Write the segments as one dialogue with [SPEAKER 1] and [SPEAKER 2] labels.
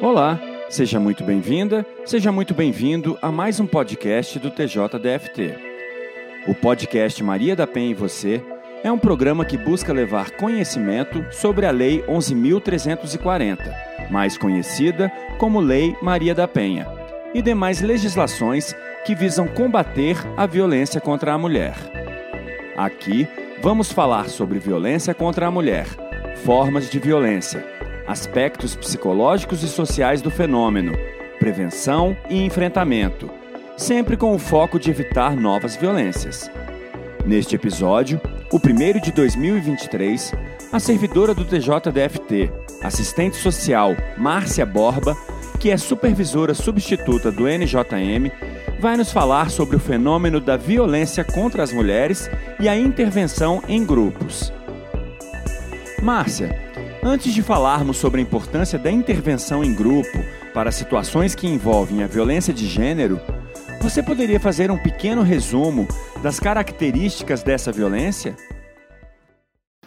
[SPEAKER 1] Olá, seja muito bem-vinda, seja muito bem-vindo a mais um podcast do TJDFT. O podcast Maria da Penha e Você é um programa que busca levar conhecimento sobre a Lei 11.340, mais conhecida como Lei Maria da Penha, e demais legislações que visam combater a violência contra a mulher. Aqui vamos falar sobre violência contra a mulher, formas de violência aspectos psicológicos e sociais do fenômeno, prevenção e enfrentamento, sempre com o foco de evitar novas violências. Neste episódio, o primeiro de 2023, a servidora do TJDFT, assistente social Márcia Borba, que é supervisora substituta do NJM, vai nos falar sobre o fenômeno da violência contra as mulheres e a intervenção em grupos. Márcia, Antes de falarmos sobre a importância da intervenção em grupo para situações que envolvem a violência de gênero, você poderia fazer um pequeno resumo das características dessa violência?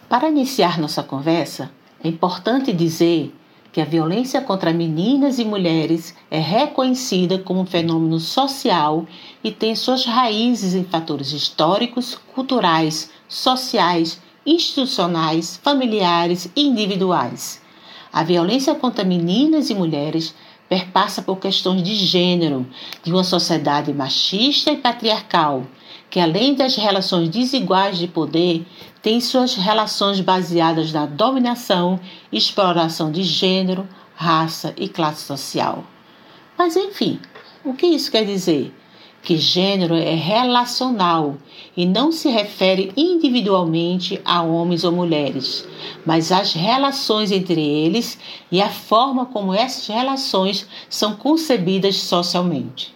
[SPEAKER 2] Para iniciar nossa conversa, é importante dizer que a violência contra meninas e mulheres é reconhecida como um fenômeno social e tem suas raízes em fatores históricos, culturais, sociais institucionais, familiares e individuais. A violência contra meninas e mulheres perpassa por questões de gênero, de uma sociedade machista e patriarcal, que além das relações desiguais de poder, tem suas relações baseadas na dominação e exploração de gênero, raça e classe social. Mas enfim, o que isso quer dizer? Que gênero é relacional e não se refere individualmente a homens ou mulheres, mas às relações entre eles e a forma como essas relações são concebidas socialmente.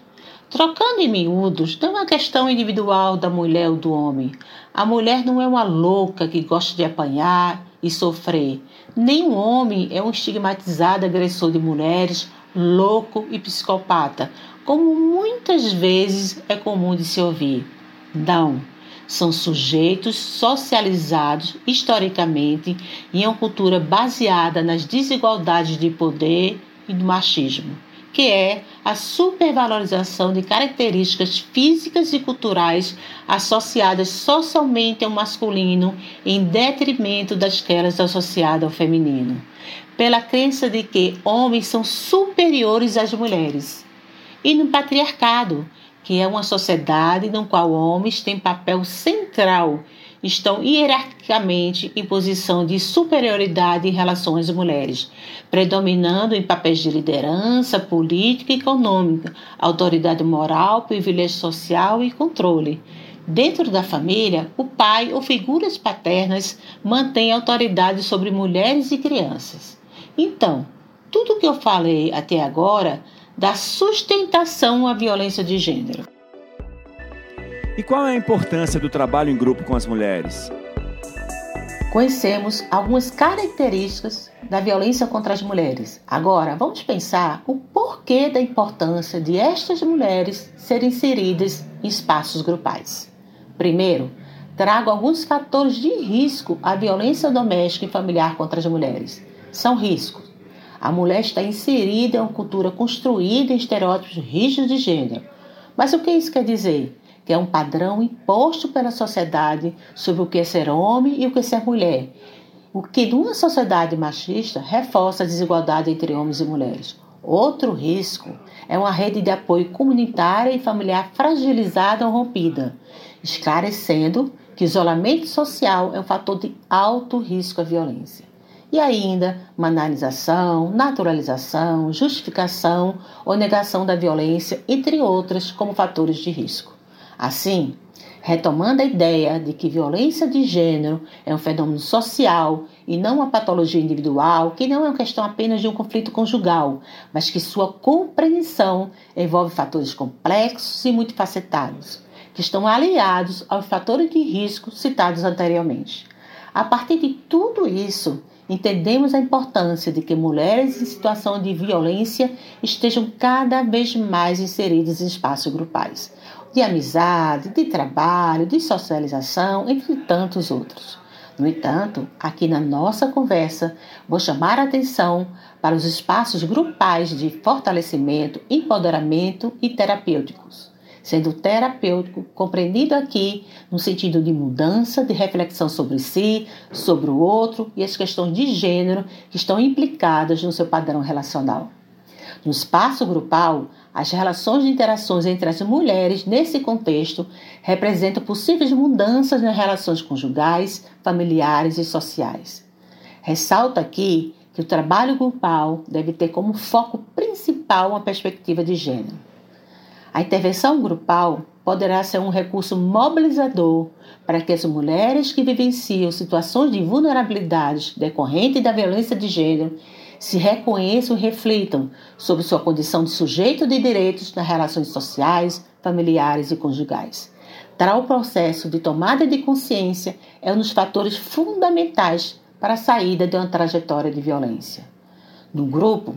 [SPEAKER 2] Trocando em miúdos, não é uma questão individual da mulher ou do homem. A mulher não é uma louca que gosta de apanhar e sofrer. Nem o homem é um estigmatizado agressor de mulheres, louco e psicopata, como muitas vezes é comum de se ouvir. Não, são sujeitos socializados historicamente em uma cultura baseada nas desigualdades de poder e do machismo, que é a supervalorização de características físicas e culturais associadas socialmente ao masculino em detrimento dasquelas associadas ao feminino, pela crença de que homens são superiores às mulheres e no patriarcado, que é uma sociedade no qual homens têm papel central, estão hierarquicamente em posição de superioridade em relação às mulheres, predominando em papéis de liderança política e econômica, autoridade moral, privilégio social e controle. Dentro da família, o pai ou figuras paternas mantêm autoridade sobre mulheres e crianças. Então, tudo o que eu falei até agora da sustentação à violência de gênero.
[SPEAKER 1] E qual é a importância do trabalho em grupo com as mulheres?
[SPEAKER 2] Conhecemos algumas características da violência contra as mulheres. Agora, vamos pensar o porquê da importância de estas mulheres serem inseridas em espaços grupais. Primeiro, trago alguns fatores de risco à violência doméstica e familiar contra as mulheres. São riscos a mulher está inserida em uma cultura construída em estereótipos rígidos de gênero. Mas o que isso quer dizer? Que é um padrão imposto pela sociedade sobre o que é ser homem e o que é ser mulher. O que, numa sociedade machista, reforça a desigualdade entre homens e mulheres. Outro risco é uma rede de apoio comunitária e familiar fragilizada ou rompida, esclarecendo que isolamento social é um fator de alto risco à violência e ainda banalização, naturalização, justificação ou negação da violência, entre outras, como fatores de risco. Assim, retomando a ideia de que violência de gênero é um fenômeno social e não uma patologia individual, que não é uma questão apenas de um conflito conjugal, mas que sua compreensão envolve fatores complexos e multifacetados, que estão aliados aos fatores de risco citados anteriormente. A partir de tudo isso, entendemos a importância de que mulheres em situação de violência estejam cada vez mais inseridas em espaços grupais, de amizade, de trabalho, de socialização, entre tantos outros. No entanto, aqui na nossa conversa, vou chamar a atenção para os espaços grupais de fortalecimento, empoderamento e terapêuticos, sendo terapêutico compreendido aqui no sentido de mudança, de reflexão sobre si, sobre o outro e as questões de gênero que estão implicadas no seu padrão relacional. No espaço grupal, as relações de interações entre as mulheres nesse contexto representam possíveis mudanças nas relações conjugais, familiares e sociais. Ressalto aqui que o trabalho grupal deve ter como foco principal uma perspectiva de gênero. A intervenção grupal poderá ser um recurso mobilizador para que as mulheres que vivenciam situações de vulnerabilidade decorrente da violência de gênero se reconheçam e reflitam sobre sua condição de sujeito de direitos nas relações sociais, familiares e conjugais. Tal processo de tomada de consciência é um dos fatores fundamentais para a saída de uma trajetória de violência. No grupo,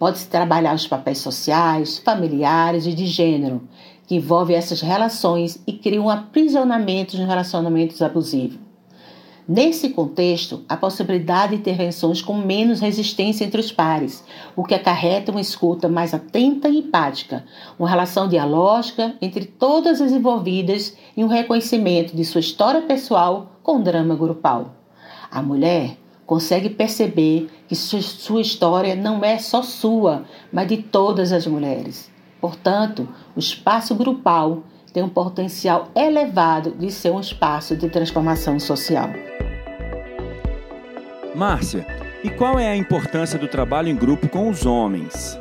[SPEAKER 2] pode-se trabalhar os papéis sociais, familiares e de gênero, que envolvem essas relações e criam um aprisionamento nos relacionamentos abusivos. Nesse contexto, a possibilidade de intervenções com menos resistência entre os pares, o que acarreta uma escuta mais atenta e empática, uma relação dialógica entre todas as envolvidas e um reconhecimento de sua história pessoal com drama grupal. A mulher consegue perceber que sua história não é só sua, mas de todas as mulheres. Portanto, o espaço grupal tem um potencial elevado de ser um espaço de transformação social.
[SPEAKER 1] Márcia, e qual é a importância do trabalho em grupo com os homens?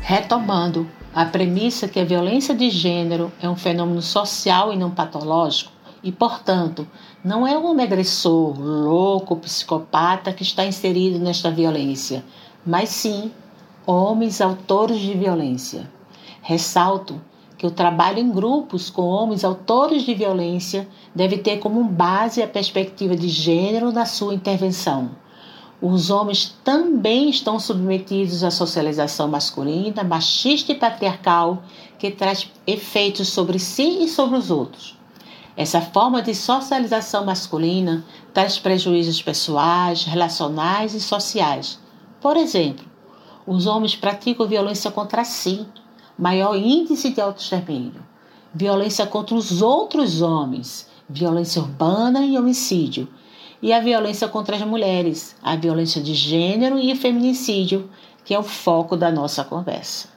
[SPEAKER 2] Retomando a premissa que a violência de gênero é um fenômeno social e não patológico, e, portanto, não é um homem agressor, louco, psicopata que está inserido nesta violência, mas sim homens autores de violência. Ressalto que o trabalho em grupos com homens autores de violência deve ter como base a perspectiva de gênero na sua intervenção. Os homens também estão submetidos à socialização masculina, machista e patriarcal, que traz efeitos sobre si e sobre os outros. Essa forma de socialização masculina traz prejuízos pessoais, relacionais e sociais. Por exemplo, os homens praticam violência contra si, maior índice de autoextermínio, violência contra os outros homens, violência urbana e homicídio, e a violência contra as mulheres, a violência de gênero e o feminicídio, que é o foco da nossa conversa.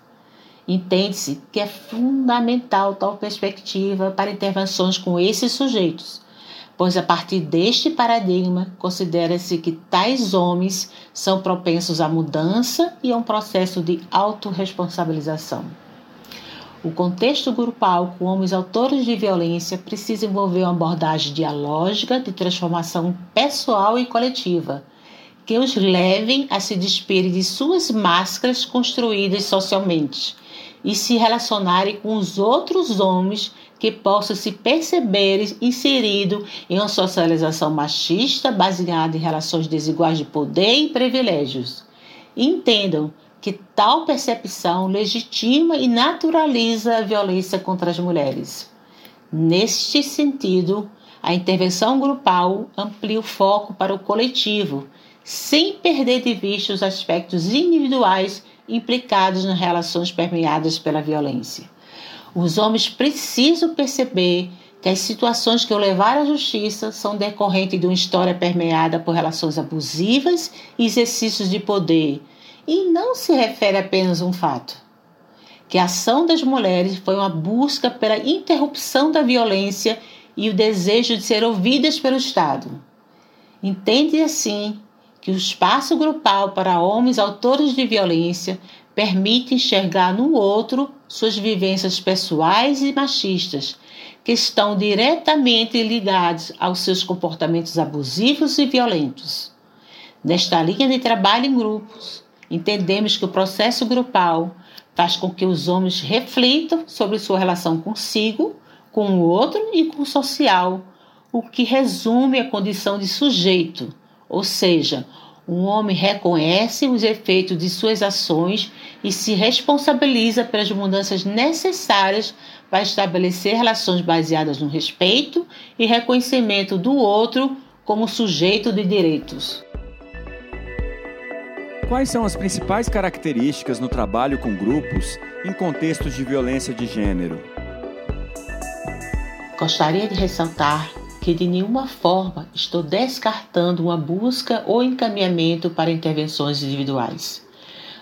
[SPEAKER 2] Entende-se que é fundamental tal perspectiva para intervenções com esses sujeitos, pois a partir deste paradigma considera-se que tais homens são propensos à mudança e a um processo de autorresponsabilização. O contexto grupal com homens autores de violência precisa envolver uma abordagem dialógica de transformação pessoal e coletiva, que os levem a se despirem de suas máscaras construídas socialmente e se relacionarem com os outros homens que possam se perceber inseridos em uma socialização machista baseada em relações desiguais de poder e privilégios. Entendam que tal percepção legitima e naturaliza a violência contra as mulheres. Neste sentido, a intervenção grupal amplia o foco para o coletivo, sem perder de vista os aspectos individuais implicados nas relações permeadas pela violência. Os homens precisam perceber que as situações que o levaram à justiça são decorrentes de uma história permeada por relações abusivas e exercícios de poder e não se refere apenas a um fato. Que a ação das mulheres foi uma busca pela interrupção da violência e o desejo de ser ouvidas pelo Estado. Entende assim que o espaço grupal para homens autores de violência permite enxergar no outro suas vivências pessoais e machistas, que estão diretamente ligados aos seus comportamentos abusivos e violentos. Nesta linha de trabalho em grupos, Entendemos que o processo grupal faz com que os homens reflitam sobre sua relação consigo, com o outro e com o social, o que resume a condição de sujeito, ou seja, um homem reconhece os efeitos de suas ações e se responsabiliza pelas mudanças necessárias para estabelecer relações baseadas no respeito e reconhecimento do outro como sujeito de direitos.
[SPEAKER 1] Quais são as principais características no trabalho com grupos em contextos de violência de gênero?
[SPEAKER 2] Gostaria de ressaltar que de nenhuma forma estou descartando uma busca ou encaminhamento para intervenções individuais.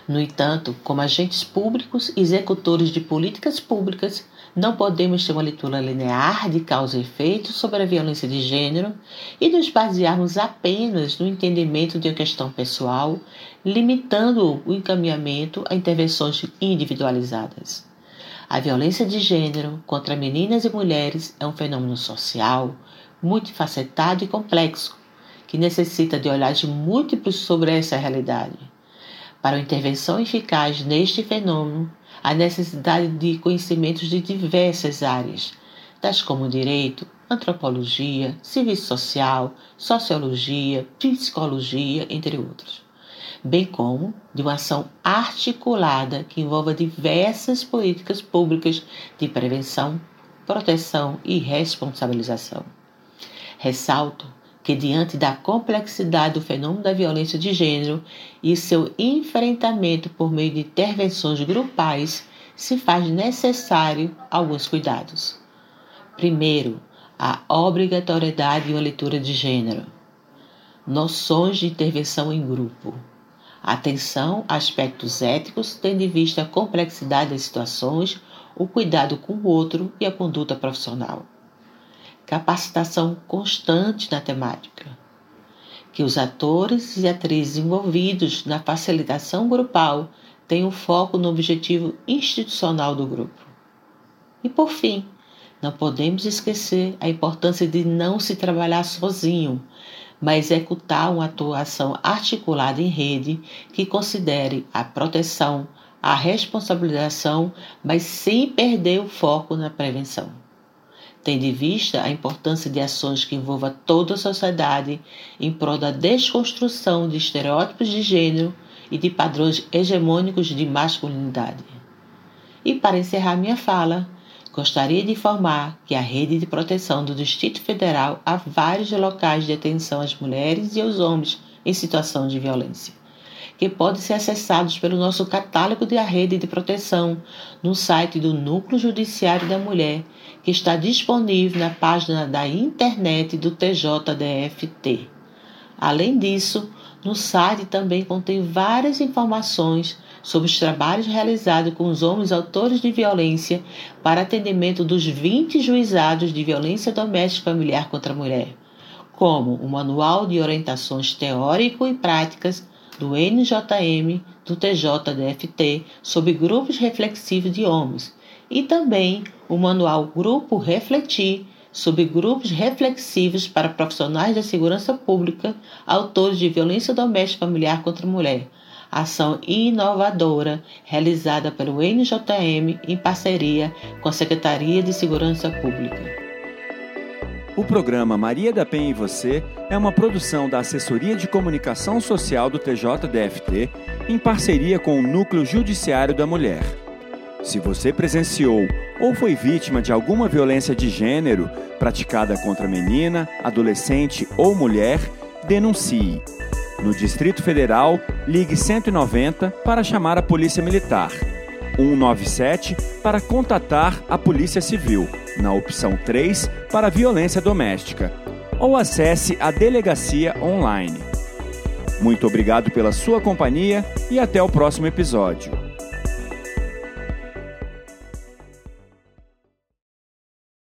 [SPEAKER 2] No entanto, como agentes públicos e executores de políticas públicas, não podemos ter uma leitura linear de causa e efeito sobre a violência de gênero e nos basearmos apenas no entendimento de uma questão pessoal, limitando o encaminhamento a intervenções individualizadas. A violência de gênero contra meninas e mulheres é um fenômeno social, multifacetado e complexo, que necessita de olhares múltiplos sobre essa realidade. Para uma intervenção eficaz neste fenômeno, há necessidade de conhecimentos de diversas áreas, tais como direito, antropologia, serviço social, sociologia, psicologia, entre outros, bem como de uma ação articulada que envolva diversas políticas públicas de prevenção, proteção e responsabilização. Ressalto que, diante da complexidade do fenômeno da violência de gênero e seu enfrentamento por meio de intervenções grupais, se faz necessário alguns cuidados. Primeiro, a obrigatoriedade de uma leitura de gênero. Noções de intervenção em grupo. Atenção a aspectos éticos, tendo em vista a complexidade das situações, o cuidado com o outro e a conduta profissional capacitação constante na temática, que os atores e atrizes envolvidos na facilitação grupal tenham foco no objetivo institucional do grupo. E por fim, não podemos esquecer a importância de não se trabalhar sozinho, mas executar uma atuação articulada em rede que considere a proteção, a responsabilização, mas sem perder o foco na prevenção tendo em vista a importância de ações que envolvam toda a sociedade em prol da desconstrução de estereótipos de gênero e de padrões hegemônicos de masculinidade. E para encerrar minha fala, gostaria de informar que a rede de proteção do Distrito Federal há vários locais de atenção às mulheres e aos homens em situação de violência que podem ser acessados pelo nosso catálogo de rede de proteção no site do Núcleo Judiciário da Mulher, que está disponível na página da internet do TJDFT. Além disso, no site também contém várias informações sobre os trabalhos realizados com os homens autores de violência para atendimento dos 20 juizados de violência doméstica familiar contra a mulher, como o Manual de Orientações Teórico e Práticas do NJM, do TJDFT, sobre grupos reflexivos de homens, e também o manual Grupo Refletir, sobre grupos reflexivos para profissionais da segurança pública, autores de violência doméstica familiar contra a mulher. Ação inovadora realizada pelo NJM em parceria com a Secretaria de Segurança Pública.
[SPEAKER 1] O programa Maria da Penha e Você é uma produção da Assessoria de Comunicação Social do TJDFT em parceria com o Núcleo Judiciário da Mulher. Se você presenciou ou foi vítima de alguma violência de gênero praticada contra menina, adolescente ou mulher, denuncie. No Distrito Federal, ligue 190 para chamar a Polícia Militar, 197 para contatar a Polícia Civil na opção 3 para violência doméstica, ou acesse a delegacia online. Muito obrigado pela sua companhia e até o próximo episódio.